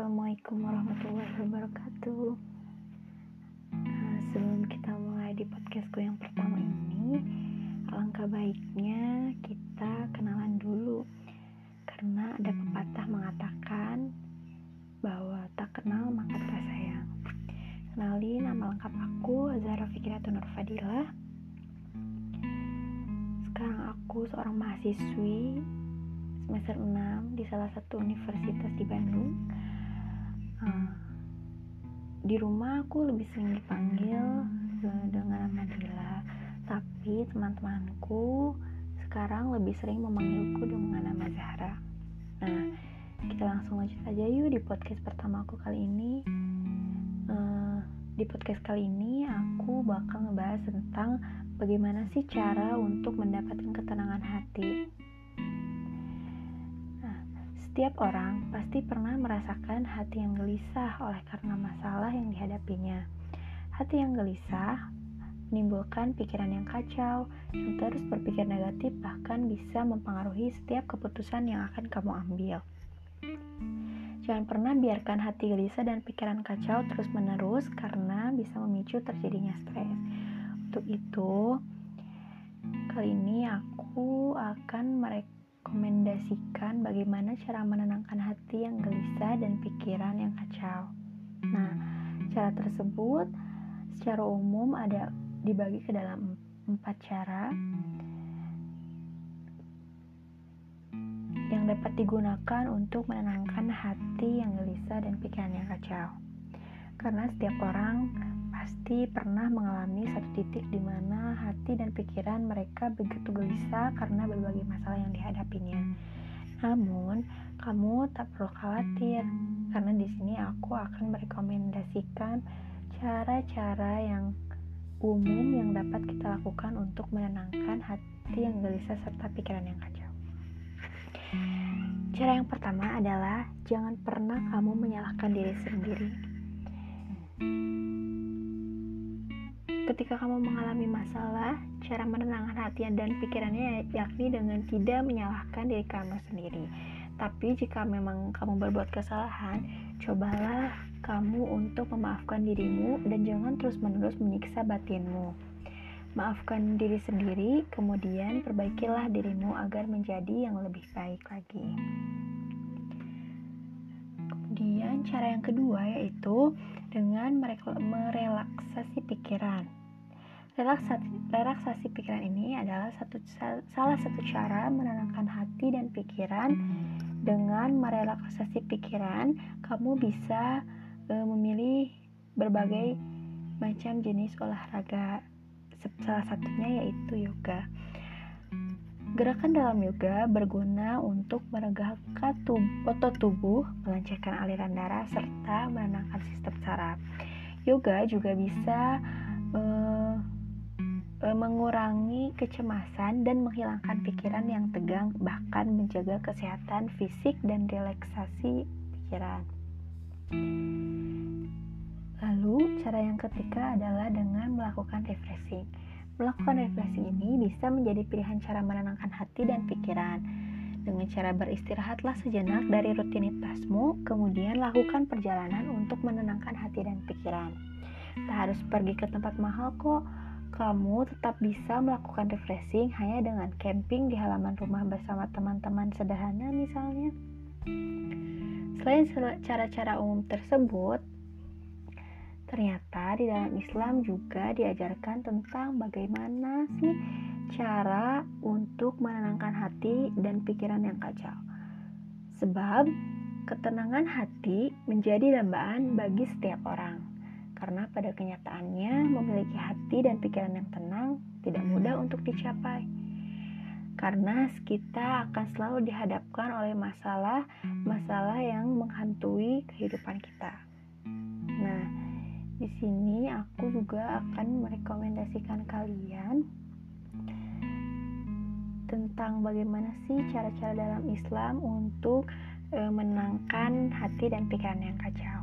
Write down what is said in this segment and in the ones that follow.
Assalamualaikum warahmatullahi wabarakatuh. Nah, sebelum kita mulai di podcastku yang pertama ini, alangkah baiknya kita kenalan dulu, karena ada pepatah mengatakan bahwa tak kenal maka tak sayang. Kenali nama lengkap aku Zara Fikiratun Nurfadila. Sekarang aku seorang mahasiswi semester 6 di salah satu universitas di Bandung. Uh, di rumah aku lebih sering dipanggil uh, dengan nama Dila, tapi teman-temanku sekarang lebih sering memanggilku dengan nama Zahra. Nah, kita langsung lanjut aja yuk di podcast pertama aku kali ini. Uh, di podcast kali ini aku bakal ngebahas tentang bagaimana sih cara untuk mendapatkan ketenangan hati. Setiap orang pasti pernah merasakan hati yang gelisah oleh karena masalah yang dihadapinya. Hati yang gelisah menimbulkan pikiran yang kacau, yang terus berpikir negatif bahkan bisa mempengaruhi setiap keputusan yang akan kamu ambil. Jangan pernah biarkan hati gelisah dan pikiran kacau terus-menerus karena bisa memicu terjadinya stres. Untuk itu, kali ini aku akan mereka merekomendasikan bagaimana cara menenangkan hati yang gelisah dan pikiran yang kacau. Nah, cara tersebut secara umum ada dibagi ke dalam empat cara yang dapat digunakan untuk menenangkan hati yang gelisah dan pikiran yang kacau. Karena setiap orang pasti pernah mengalami satu titik di mana hati dan pikiran mereka begitu gelisah karena berbagai masalah yang dihadapinya. Namun, kamu tak perlu khawatir karena di sini aku akan merekomendasikan cara-cara yang umum yang dapat kita lakukan untuk menenangkan hati yang gelisah serta pikiran yang kacau. Cara yang pertama adalah jangan pernah kamu menyalahkan diri sendiri. Ketika kamu mengalami masalah, cara menenangkan hati dan pikirannya yakni dengan tidak menyalahkan diri kamu sendiri. Tapi jika memang kamu berbuat kesalahan, cobalah kamu untuk memaafkan dirimu dan jangan terus-menerus menyiksa batinmu. Maafkan diri sendiri, kemudian perbaikilah dirimu agar menjadi yang lebih baik lagi. Kemudian cara yang kedua yaitu dengan merelaksasi pikiran. Relaksasi, relaksasi pikiran ini adalah satu, salah satu cara menenangkan hati dan pikiran. Dengan merelaksasi pikiran, kamu bisa e, memilih berbagai macam jenis olahraga. Salah satunya yaitu yoga. Gerakan dalam yoga berguna untuk meregangkan otot tubuh, melancarkan aliran darah, serta menenangkan sistem saraf. Yoga juga bisa mengurangi kecemasan dan menghilangkan pikiran yang tegang, bahkan menjaga kesehatan fisik dan relaksasi pikiran. Lalu, cara yang ketiga adalah dengan melakukan refreshing. Melakukan refreshing ini bisa menjadi pilihan cara menenangkan hati dan pikiran. Dengan cara beristirahatlah sejenak dari rutinitasmu, kemudian lakukan perjalanan untuk menenangkan hati dan pikiran. Tak harus pergi ke tempat mahal kok, kamu tetap bisa melakukan refreshing hanya dengan camping di halaman rumah bersama teman-teman sederhana misalnya. Selain cara-cara umum tersebut, ternyata di dalam Islam juga diajarkan tentang bagaimana sih cara untuk menenangkan hati dan pikiran yang kacau. Sebab ketenangan hati menjadi dambaan bagi setiap orang karena pada kenyataannya memiliki hati dan pikiran yang tenang tidak mudah untuk dicapai. Karena kita akan selalu dihadapkan oleh masalah-masalah yang menghantui kehidupan kita. Nah, di sini aku juga akan merekomendasikan kalian tentang bagaimana sih cara-cara dalam Islam untuk e, menangkan hati dan pikiran yang kacau.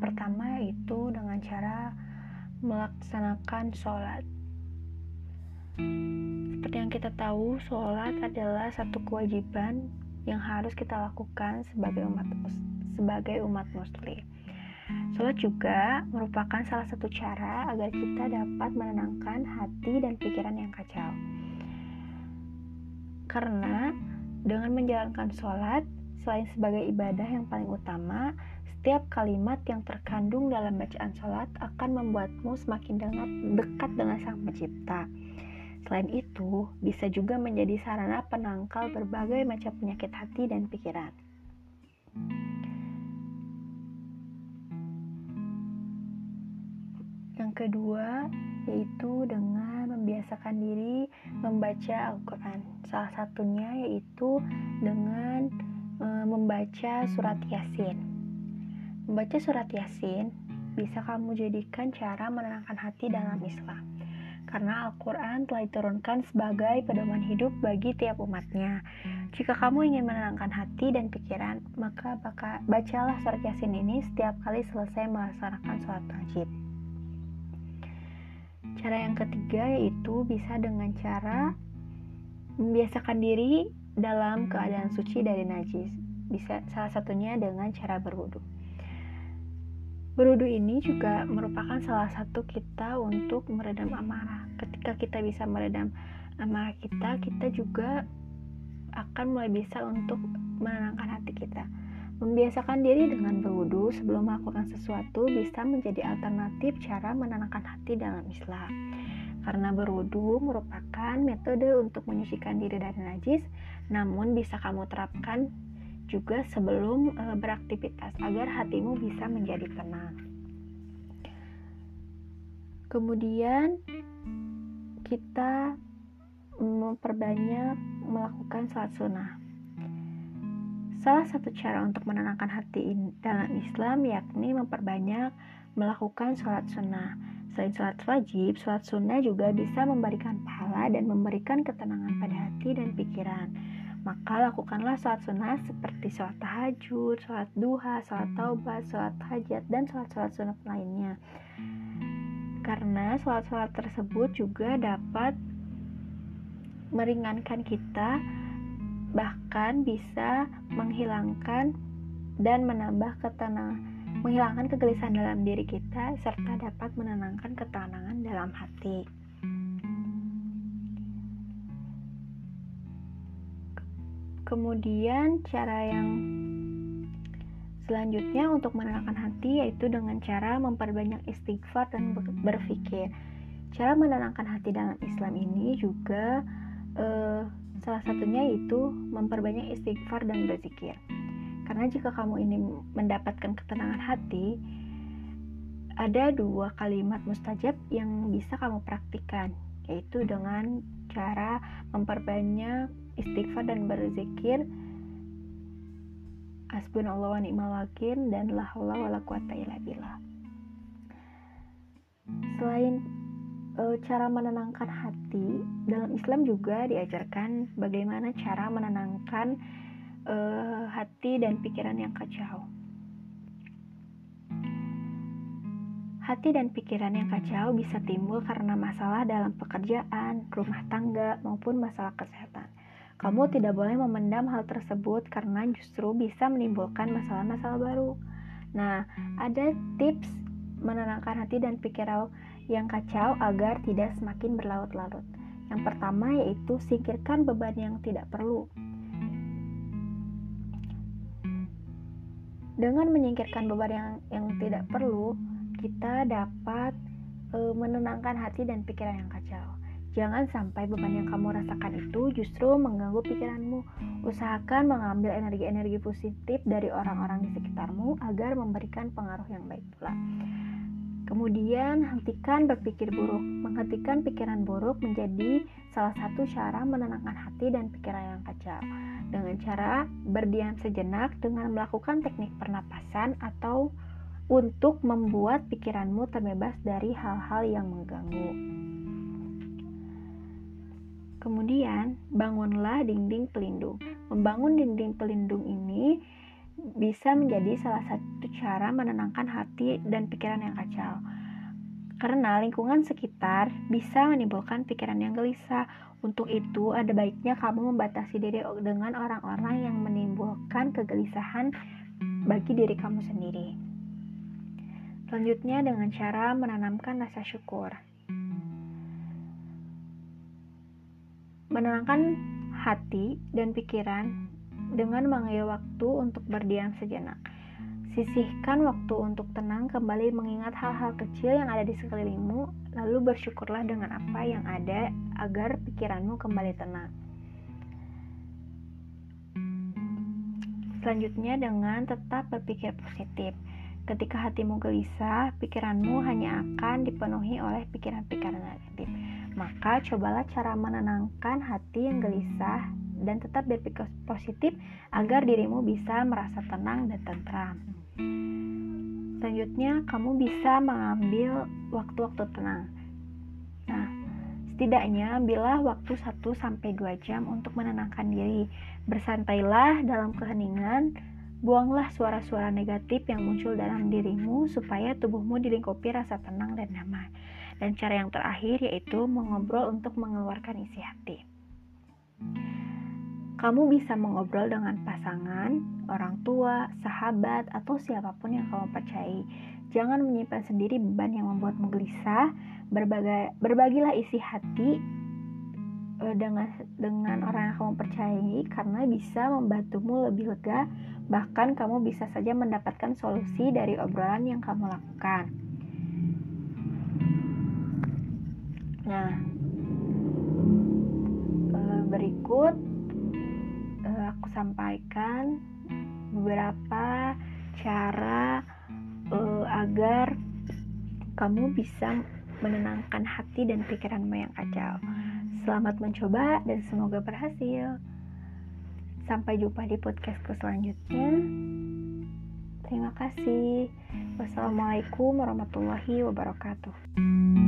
Pertama yaitu dengan cara melaksanakan sholat. Seperti yang kita tahu, sholat adalah satu kewajiban yang harus kita lakukan sebagai umat sebagai umat muslim. Sholat juga merupakan salah satu cara agar kita dapat menenangkan hati dan pikiran yang kacau. Karena dengan menjalankan sholat, selain sebagai ibadah yang paling utama, setiap kalimat yang terkandung dalam bacaan sholat akan membuatmu semakin dekat dengan Sang Pencipta. Selain itu, bisa juga menjadi sarana penangkal berbagai macam penyakit hati dan pikiran. Yang kedua, yaitu dengan membiasakan diri membaca Al-Quran. Salah satunya yaitu dengan e, membaca surat Yasin. Membaca surat Yasin bisa kamu jadikan cara menenangkan hati dalam Islam. Karena Al-Quran telah diturunkan sebagai pedoman hidup bagi tiap umatnya. Jika kamu ingin menenangkan hati dan pikiran, maka bacalah surat Yasin ini setiap kali selesai melaksanakan sholat wajib. Cara yang ketiga yaitu bisa dengan cara membiasakan diri dalam keadaan suci dari najis. Bisa salah satunya dengan cara berwudu. Berwudu ini juga merupakan salah satu kita untuk meredam amarah. Ketika kita bisa meredam amarah kita, kita juga akan mulai bisa untuk menenangkan hati kita. Membiasakan diri dengan berwudu sebelum melakukan sesuatu bisa menjadi alternatif cara menenangkan hati dalam Islam. Karena berwudu merupakan metode untuk menyucikan diri dari najis, namun bisa kamu terapkan juga sebelum e, beraktivitas agar hatimu bisa menjadi tenang. Kemudian kita memperbanyak melakukan salat sunnah. Salah satu cara untuk menenangkan hati dalam Islam yakni memperbanyak melakukan sholat sunnah. Selain sholat wajib, sholat sunnah juga bisa memberikan pahala dan memberikan ketenangan pada hati dan pikiran. Maka lakukanlah sholat sunnah seperti sholat tahajud, sholat duha, sholat taubat, sholat hajat, dan sholat-sholat sunnah lainnya. Karena sholat-sholat tersebut juga dapat meringankan kita bahkan bisa menghilangkan dan menambah ketenangan, menghilangkan kegelisahan dalam diri kita serta dapat menenangkan ketenangan dalam hati. Kemudian cara yang selanjutnya untuk menenangkan hati yaitu dengan cara memperbanyak istighfar dan berpikir. Cara menenangkan hati dalam Islam ini juga uh, Salah satunya yaitu memperbanyak istighfar dan berzikir. Karena jika kamu ini mendapatkan ketenangan hati, ada dua kalimat mustajab yang bisa kamu praktikkan, yaitu dengan cara memperbanyak istighfar dan berzikir Asbunallah wa ni'mal dan la haula wala quwata. Selain e, cara menenangkan hati dalam Islam juga diajarkan bagaimana cara menenangkan e, hati dan pikiran yang kacau. Hati dan pikiran yang kacau bisa timbul karena masalah dalam pekerjaan, rumah tangga, maupun masalah kesehatan. Kamu tidak boleh memendam hal tersebut karena justru bisa menimbulkan masalah-masalah baru. Nah, ada tips menenangkan hati dan pikiran yang kacau agar tidak semakin berlarut-larut. Yang pertama yaitu singkirkan beban yang tidak perlu. Dengan menyingkirkan beban yang yang tidak perlu, kita dapat e, menenangkan hati dan pikiran yang kacau. Jangan sampai beban yang kamu rasakan itu justru mengganggu pikiranmu. Usahakan mengambil energi-energi positif dari orang-orang di sekitarmu agar memberikan pengaruh yang baik pula. Kemudian, hentikan berpikir buruk. Menghentikan pikiran buruk menjadi salah satu cara menenangkan hati dan pikiran yang kacau. Dengan cara berdiam sejenak dengan melakukan teknik pernapasan atau untuk membuat pikiranmu terbebas dari hal-hal yang mengganggu. Kemudian, bangunlah dinding pelindung. Membangun dinding pelindung ini bisa menjadi salah satu cara menenangkan hati dan pikiran yang kacau. Karena lingkungan sekitar bisa menimbulkan pikiran yang gelisah. Untuk itu, ada baiknya kamu membatasi diri dengan orang-orang yang menimbulkan kegelisahan bagi diri kamu sendiri. Selanjutnya dengan cara menanamkan rasa syukur. Menenangkan hati dan pikiran dengan mengambil waktu untuk berdiam sejenak. Sisihkan waktu untuk tenang kembali mengingat hal-hal kecil yang ada di sekelilingmu, lalu bersyukurlah dengan apa yang ada agar pikiranmu kembali tenang. Selanjutnya dengan tetap berpikir positif. Ketika hatimu gelisah, pikiranmu hanya akan dipenuhi oleh pikiran-pikiran negatif. Maka cobalah cara menenangkan hati yang gelisah dan tetap berpikir positif agar dirimu bisa merasa tenang dan tentram. Selanjutnya, kamu bisa mengambil waktu-waktu tenang. Nah, setidaknya ambillah waktu 1-2 jam untuk menenangkan diri. Bersantailah dalam keheningan, buanglah suara-suara negatif yang muncul dalam dirimu supaya tubuhmu dilingkupi rasa tenang dan nyaman. Dan cara yang terakhir yaitu mengobrol untuk mengeluarkan isi hati. Kamu bisa mengobrol dengan pasangan, orang tua, sahabat, atau siapa pun yang kamu percayai. Jangan menyimpan sendiri beban yang membuatmu gelisah. Berbagai, berbagilah isi hati dengan dengan orang yang kamu percayai karena bisa membantumu lebih lega. Bahkan kamu bisa saja mendapatkan solusi dari obrolan yang kamu lakukan. Nah, uh, berikut aku sampaikan beberapa cara agar kamu bisa menenangkan hati dan pikiranmu yang kacau. Selamat mencoba dan semoga berhasil. Sampai jumpa di podcastku selanjutnya. Terima kasih. Wassalamualaikum warahmatullahi wabarakatuh.